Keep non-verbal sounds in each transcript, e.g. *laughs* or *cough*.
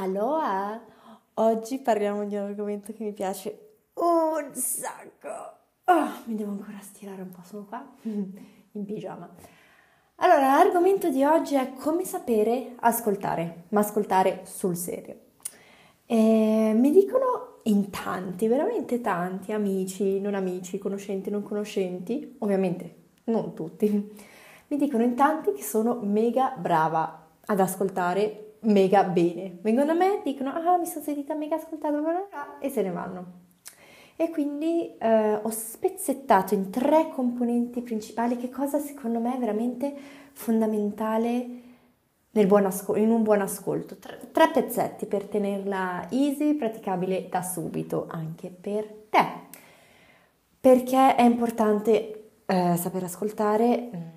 Aloha! Oggi parliamo di un argomento che mi piace un sacco. Oh, mi devo ancora stirare un po', sono qua *laughs* in pigiama. Allora, l'argomento di oggi è come sapere ascoltare, ma ascoltare sul serio. E mi dicono in tanti, veramente tanti, amici, non amici, conoscenti, non conoscenti, ovviamente non tutti, *laughs* mi dicono in tanti che sono mega brava ad ascoltare mega bene. Vengono a me, dicono ah mi sono sentita mega ascoltata e se ne vanno. E quindi eh, ho spezzettato in tre componenti principali che cosa secondo me è veramente fondamentale ascol- in un buon ascolto. Tre, tre pezzetti per tenerla easy, praticabile da subito anche per te. Perché è importante eh, saper ascoltare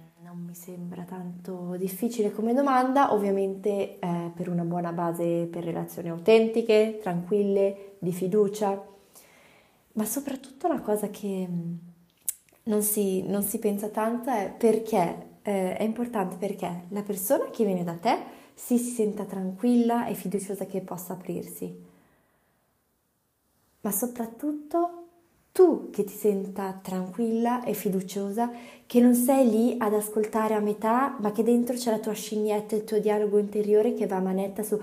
mi sembra tanto difficile come domanda, ovviamente eh, per una buona base per relazioni autentiche, tranquille, di fiducia, ma soprattutto una cosa che mm, non si, non si pensa tanto è perché eh, è importante perché la persona che viene da te si, si senta tranquilla e fiduciosa che possa aprirsi, ma soprattutto tu che ti senta tranquilla e fiduciosa, che non sei lì ad ascoltare a metà, ma che dentro c'è la tua scimmietta, il tuo dialogo interiore che va a manetta su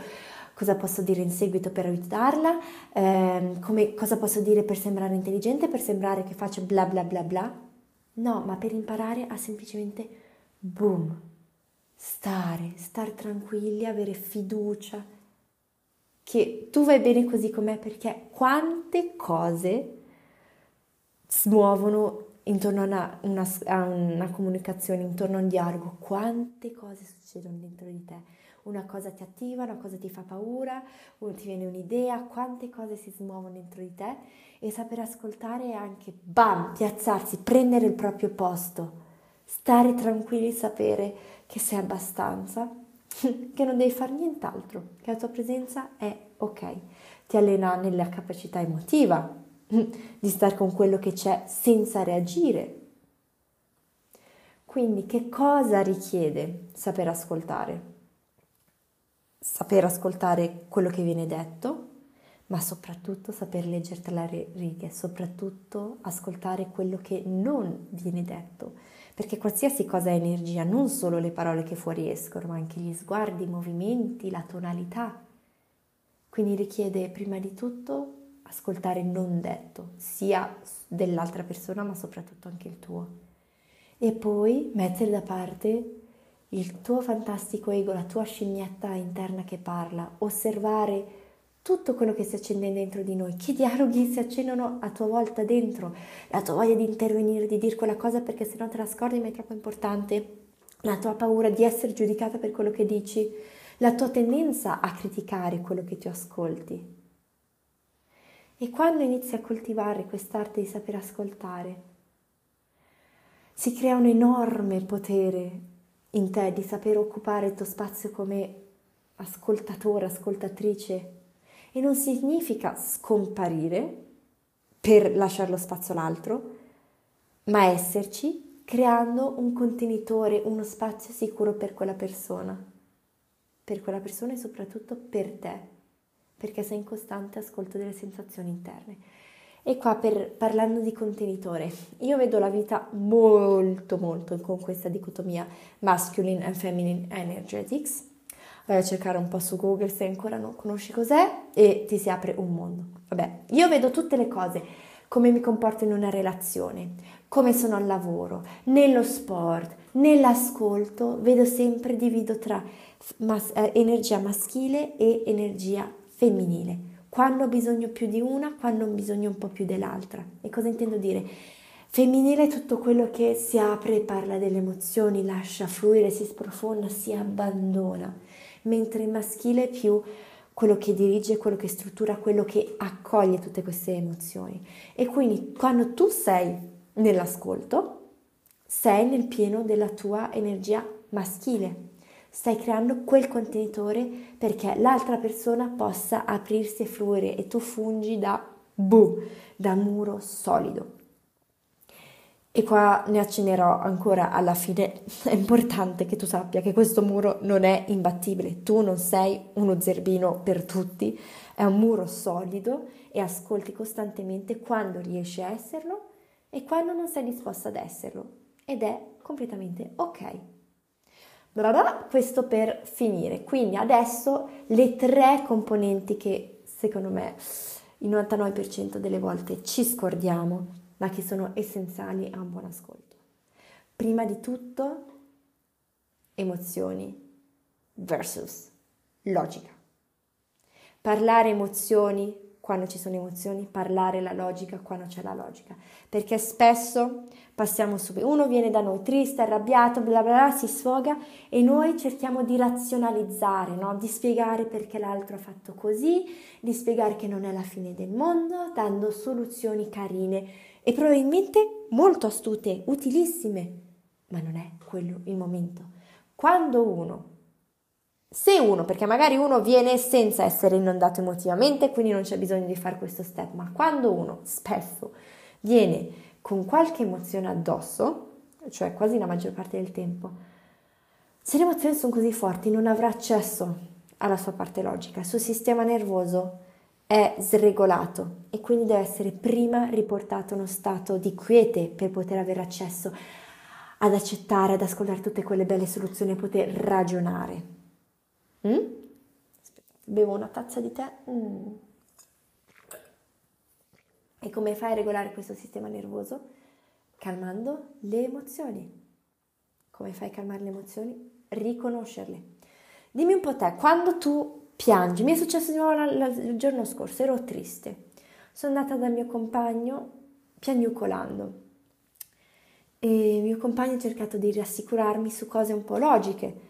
cosa posso dire in seguito per aiutarla, ehm, come, cosa posso dire per sembrare intelligente, per sembrare che faccio bla bla bla bla. No, ma per imparare a semplicemente boom, stare, stare tranquilli, avere fiducia, che tu vai bene così com'è perché quante cose smuovono intorno a una, una, a una, comunicazione, intorno a un dialogo, quante cose succedono dentro di te. Una cosa ti attiva, una cosa ti fa paura, ti viene un'idea, quante cose si smuovono dentro di te? E saper ascoltare è anche, bam, piazzarsi, prendere il proprio posto, stare tranquilli, sapere che sei abbastanza, *laughs* che non devi fare nient'altro, che la tua presenza è ok, ti allena nella capacità emotiva, *laughs* di stare con quello che c'è senza reagire. Quindi che cosa richiede saper ascoltare? Saper ascoltare quello che viene detto, ma soprattutto saper leggere tra le righe, soprattutto ascoltare quello che non viene detto, perché qualsiasi cosa è energia, non solo le parole che fuori escono, ma anche gli sguardi, i movimenti, la tonalità. Quindi richiede prima di tutto ascoltare non detto, sia dell'altra persona ma soprattutto anche il tuo. E poi mettere da parte il tuo fantastico ego, la tua scimmietta interna che parla, osservare tutto quello che si accende dentro di noi, che dialoghi si accendono a tua volta dentro, la tua voglia di intervenire, di dire quella cosa perché se no te la scordi ma è troppo importante, la tua paura di essere giudicata per quello che dici, la tua tendenza a criticare quello che ti ascolti. E quando inizi a coltivare quest'arte di saper ascoltare, si crea un enorme potere in te di saper occupare il tuo spazio come ascoltatore, ascoltatrice. E non significa scomparire per lasciare lo spazio all'altro, ma esserci creando un contenitore, uno spazio sicuro per quella persona, per quella persona e soprattutto per te perché sei in costante ascolto delle sensazioni interne. E qua per, parlando di contenitore, io vedo la vita molto molto con questa dicotomia masculine and feminine energetics. Vai a cercare un po' su Google se ancora non conosci cos'è e ti si apre un mondo. Vabbè, io vedo tutte le cose, come mi comporto in una relazione, come sono al lavoro, nello sport, nell'ascolto, vedo sempre divido tra mas- eh, energia maschile e energia femminile, quando ho bisogno più di una, quando ho bisogno un po' più dell'altra. E cosa intendo dire? Femminile è tutto quello che si apre, parla delle emozioni, lascia fluire, si sprofonda, si abbandona, mentre il maschile è più quello che dirige, quello che struttura, quello che accoglie tutte queste emozioni. E quindi quando tu sei nell'ascolto, sei nel pieno della tua energia maschile, stai creando quel contenitore perché l'altra persona possa aprirsi e fluire e tu fungi da boom, da muro solido. E qua ne accennerò ancora alla fine. *laughs* È importante che tu sappia che questo muro non è imbattibile. Tu non sei uno zerbino per tutti, è un muro solido e ascolti costantemente quando riesci a esserlo e quando non sei disposta ad esserlo. Ed è completamente ok. Questo per finire. Quindi adesso le tre componenti che secondo me il 99% delle volte ci scordiamo, ma che sono essenziali a un buon ascolto. Prima di tutto, emozioni versus logica. Parlare emozioni quando ci sono emozioni, parlare la logica quando c'è la logica, perché spesso passiamo subito, uno viene da noi triste, arrabbiato, bla bla bla, si sfoga e noi cerchiamo di razionalizzare, no? di spiegare perché l'altro ha fatto così, di spiegare che non è la fine del mondo, dando soluzioni carine e probabilmente molto astute, utilissime, ma non è quello il momento. Quando uno se uno, perché magari uno viene senza essere inondato emotivamente, quindi non c'è bisogno di fare questo step, ma quando uno spesso viene con qualche emozione addosso, cioè quasi la maggior parte del tempo, se le emozioni sono così forti non avrà accesso alla sua parte logica, il suo sistema nervoso è sregolato e quindi deve essere prima riportato in uno stato di quiete per poter avere accesso ad accettare, ad ascoltare tutte quelle belle soluzioni e poter ragionare. Mm? Bevo una tazza di tè. Mm. E come fai a regolare questo sistema nervoso? Calmando le emozioni. Come fai a calmare le emozioni? Riconoscerle. Dimmi un po' te, quando tu piangi, mi è successo di nuovo il giorno scorso, ero triste. Sono andata dal mio compagno piagnucolando e il mio compagno ha cercato di rassicurarmi su cose un po' logiche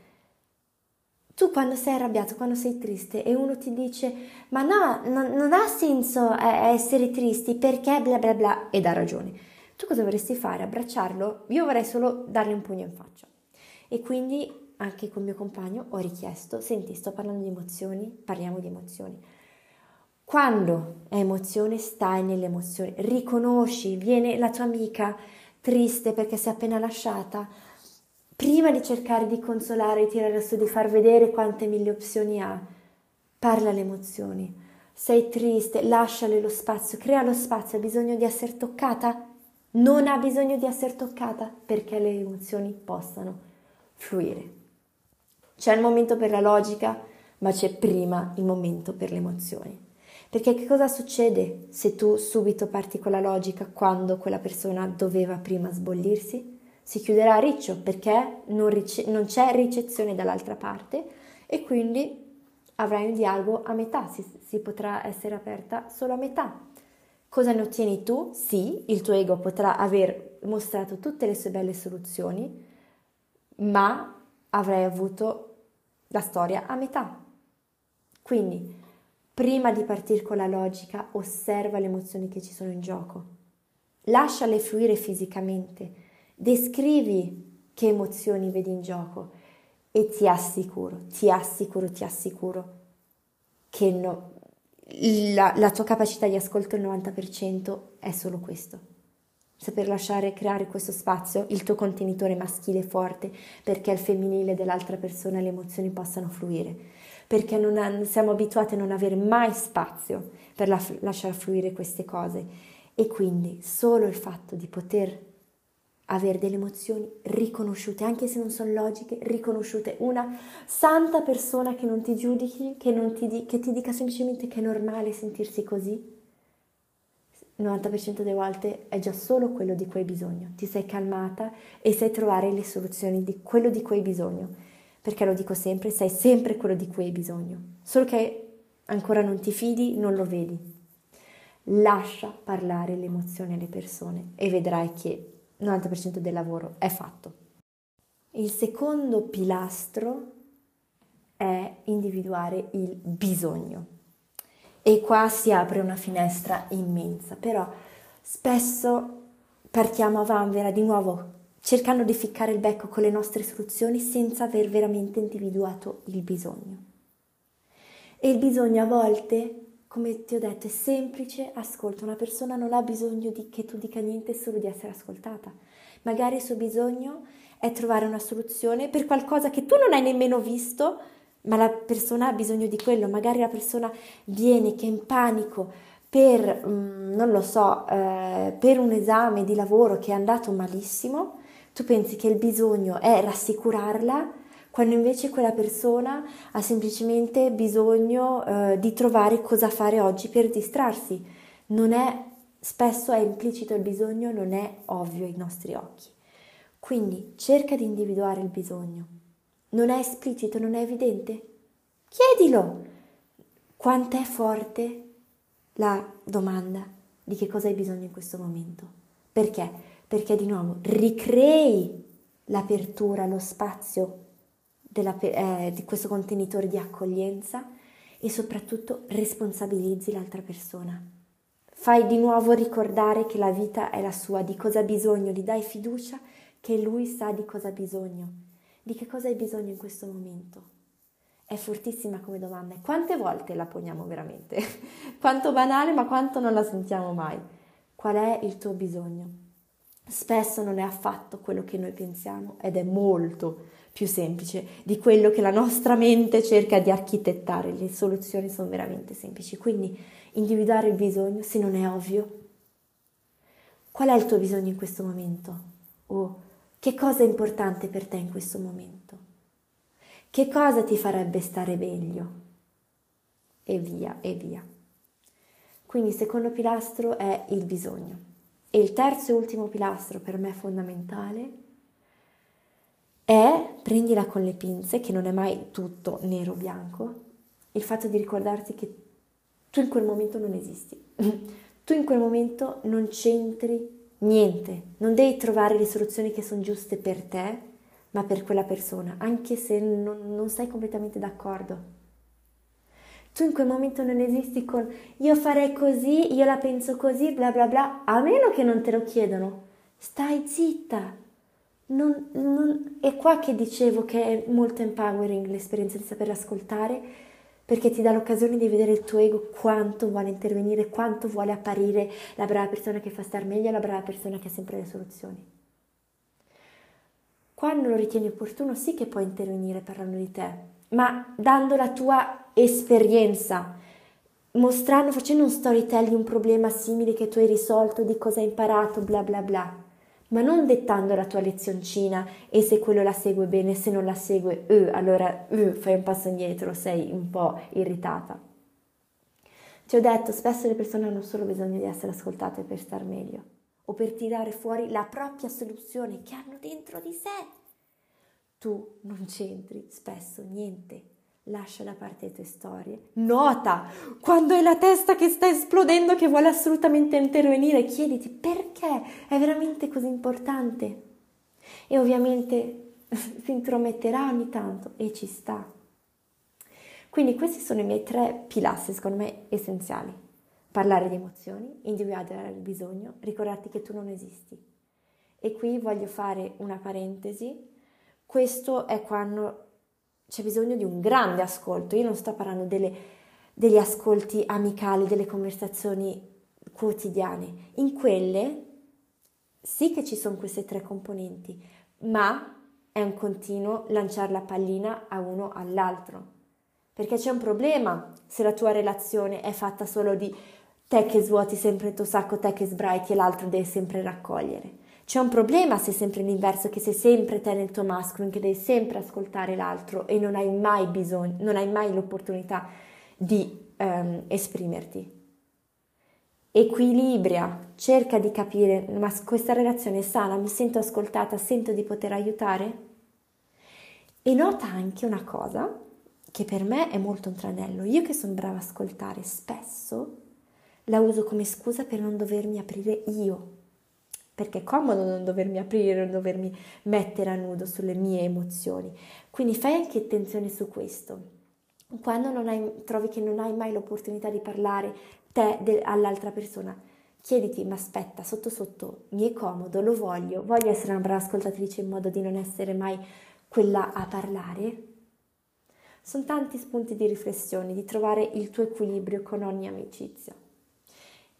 tu quando sei arrabbiato, quando sei triste e uno ti dice ma no, non, non ha senso eh, essere tristi perché bla bla bla ed ha ragione. Tu cosa vorresti fare? Abbracciarlo? Io vorrei solo dargli un pugno in faccia. E quindi anche con mio compagno ho richiesto, senti, sto parlando di emozioni, parliamo di emozioni. Quando è emozione, stai nelle emozioni, riconosci, viene la tua amica triste perché si è appena lasciata, prima di cercare di consolare e tirare su, di far vedere quante mille opzioni ha, parla le emozioni. Sei triste, lasciale lo spazio, crea lo spazio, ha bisogno di essere toccata? Non ha bisogno di essere toccata perché le emozioni possano fluire. C'è il momento per la logica, ma c'è prima il momento per le emozioni. Perché che cosa succede se tu subito parti con la logica quando quella persona doveva prima sbollirsi? Si chiuderà a riccio perché non, rice- non c'è ricezione dall'altra parte e quindi avrai un dialogo a metà, si, si potrà essere aperta solo a metà. Cosa ne ottieni tu? Sì, il tuo ego potrà aver mostrato tutte le sue belle soluzioni, ma avrai avuto la storia a metà. Quindi, prima di partire con la logica, osserva le emozioni che ci sono in gioco. Lasciale fluire fisicamente Descrivi che emozioni vedi in gioco e ti assicuro, ti assicuro, ti assicuro che no, la, la tua capacità di ascolto il 90% è solo questo. Saper lasciare creare questo spazio, il tuo contenitore maschile forte, perché il femminile dell'altra persona le emozioni possano fluire, perché non ha, siamo abituati a non avere mai spazio per la, lasciare fluire queste cose. E quindi solo il fatto di poter avere delle emozioni riconosciute, anche se non sono logiche, riconosciute. Una santa persona che non ti giudichi, che, non ti, di, che ti dica semplicemente che è normale sentirsi così. Il 90% delle volte è già solo quello di cui hai bisogno. Ti sei calmata e sai trovare le soluzioni di quello di cui hai bisogno. Perché lo dico sempre, sai sempre quello di cui hai bisogno. Solo che ancora non ti fidi, non lo vedi. Lascia parlare le emozioni alle persone e vedrai che 90% del lavoro è fatto. Il secondo pilastro è individuare il bisogno. E qua si apre una finestra immensa, però spesso partiamo a vanvera di nuovo cercando di ficcare il becco con le nostre soluzioni senza aver veramente individuato il bisogno. E il bisogno a volte come ti ho detto, è semplice, ascolta, una persona non ha bisogno di che tu dica niente solo di essere ascoltata, Magari il suo bisogno è trovare una soluzione per qualcosa che tu non hai nemmeno visto, ma la persona ha bisogno di quello. Magari la persona viene che è in panico per, mm, non lo so, eh, per un esame di lavoro che è andato malissimo, tu pensi che il bisogno è rassicurarla, quando invece quella persona ha semplicemente bisogno eh, di trovare cosa fare oggi per distrarsi. Non è, spesso è implicito il bisogno, non è ovvio ai nostri occhi. Quindi cerca di individuare il bisogno. Non è esplicito, non è evidente? Chiedilo! Quanto è forte la domanda di che cosa hai bisogno in questo momento? Perché? Perché di nuovo ricrei l'apertura, lo spazio della, eh, di questo contenitore di accoglienza e soprattutto responsabilizzi l'altra persona. Fai di nuovo ricordare che la vita è la sua, di cosa ha bisogno, gli dai fiducia che lui sa di cosa ha bisogno. Di che cosa hai bisogno in questo momento? È fortissima come domanda e quante volte la poniamo veramente? *laughs* quanto banale ma quanto non la sentiamo mai. Qual è il tuo bisogno? Spesso non è affatto quello che noi pensiamo ed è molto più semplice di quello che la nostra mente cerca di architettare. Le soluzioni sono veramente semplici. Quindi individuare il bisogno, se non è ovvio. Qual è il tuo bisogno in questo momento? O che cosa è importante per te in questo momento? Che cosa ti farebbe stare meglio? E via, e via. Quindi il secondo pilastro è il bisogno. E il terzo e ultimo pilastro per me fondamentale è, prendila con le pinze, che non è mai tutto nero o bianco, il fatto di ricordarti che tu in quel momento non esisti. *laughs* tu in quel momento non c'entri Niente, non devi trovare le soluzioni che sono giuste per te, ma per quella persona, anche se non, non sei completamente d'accordo. Tu in quel momento non esisti con io farei così, io la penso così, bla bla bla, a meno che non te lo chiedono. Stai zitta. Non, non, è qua che dicevo che è molto empowering l'esperienza di saper ascoltare perché ti dà l'occasione di vedere il tuo ego quanto vuole intervenire, quanto vuole apparire la brava persona che fa star meglio, la brava persona che ha sempre le soluzioni. Quando lo ritieni opportuno sì che puoi intervenire parlando di te, ma dando la tua esperienza, mostrando, facendo un storytelling di un problema simile che tu hai risolto, di cosa hai imparato, bla bla bla ma non dettando la tua lezioncina e se quello la segue bene, se non la segue, uh, allora uh, fai un passo indietro, sei un po' irritata. Ti ho detto, spesso le persone hanno solo bisogno di essere ascoltate per star meglio o per tirare fuori la propria soluzione che hanno dentro di sé. Tu non c'entri spesso niente lascia da parte le tue storie, nota quando è la testa che sta esplodendo che vuole assolutamente intervenire, chiediti perché è veramente così importante. E ovviamente *laughs* si intrometterà ogni tanto e ci sta. Quindi questi sono i miei tre pilastri, secondo me, essenziali. Parlare di emozioni, individuare il bisogno, ricordarti che tu non esisti. E qui voglio fare una parentesi. Questo è quando c'è bisogno di un grande ascolto. Io non sto parlando delle, degli ascolti amicali, delle conversazioni quotidiane. In quelle sì che ci sono queste tre componenti, ma è un continuo lanciare la pallina a uno all'altro. Perché c'è un problema se la tua relazione è fatta solo di te che svuoti sempre il tuo sacco, te che sbraiti e l'altro deve sempre raccogliere. C'è un problema se è sempre l'inverso, che sei sempre te nel tuo masculine, che devi sempre ascoltare l'altro e non hai mai bisogno, non hai mai l'opportunità di um, esprimerti. Equilibria, cerca di capire, ma questa relazione è sana, mi sento ascoltata, sento di poter aiutare? E nota anche una cosa che per me è molto un tranello. Io che sono brava a ascoltare spesso la uso come scusa per non dovermi aprire io perché è comodo non dovermi aprire, non dovermi mettere a nudo sulle mie emozioni. Quindi fai anche attenzione su questo. Quando hai, trovi che non hai mai l'opportunità di parlare te de, all'altra persona, chiediti, ma aspetta, sotto sotto, mi è comodo, lo voglio, voglio essere una brava ascoltatrice in modo di non essere mai quella a parlare? Sono tanti spunti di riflessione, di trovare il tuo equilibrio con ogni amicizia.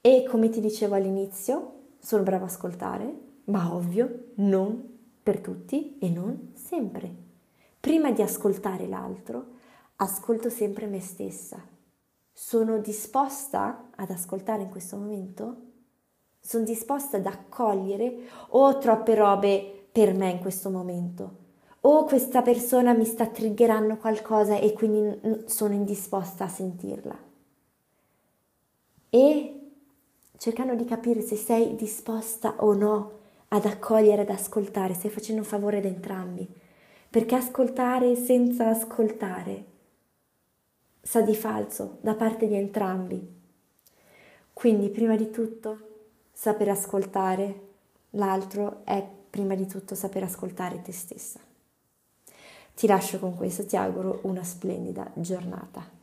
E come ti dicevo all'inizio, sono brava a ascoltare, ma ovvio, non per tutti e non sempre. Prima di ascoltare l'altro, ascolto sempre me stessa. Sono disposta ad ascoltare in questo momento? Sono disposta ad accogliere o ho troppe robe per me in questo momento? O questa persona mi sta triggerando qualcosa e quindi sono indisposta a sentirla? E cercando di capire se sei disposta o no ad accogliere, ad ascoltare, stai facendo un favore ad entrambi, perché ascoltare senza ascoltare sa di falso da parte di entrambi. Quindi prima di tutto saper ascoltare l'altro è prima di tutto saper ascoltare te stessa. Ti lascio con questo, ti auguro una splendida giornata.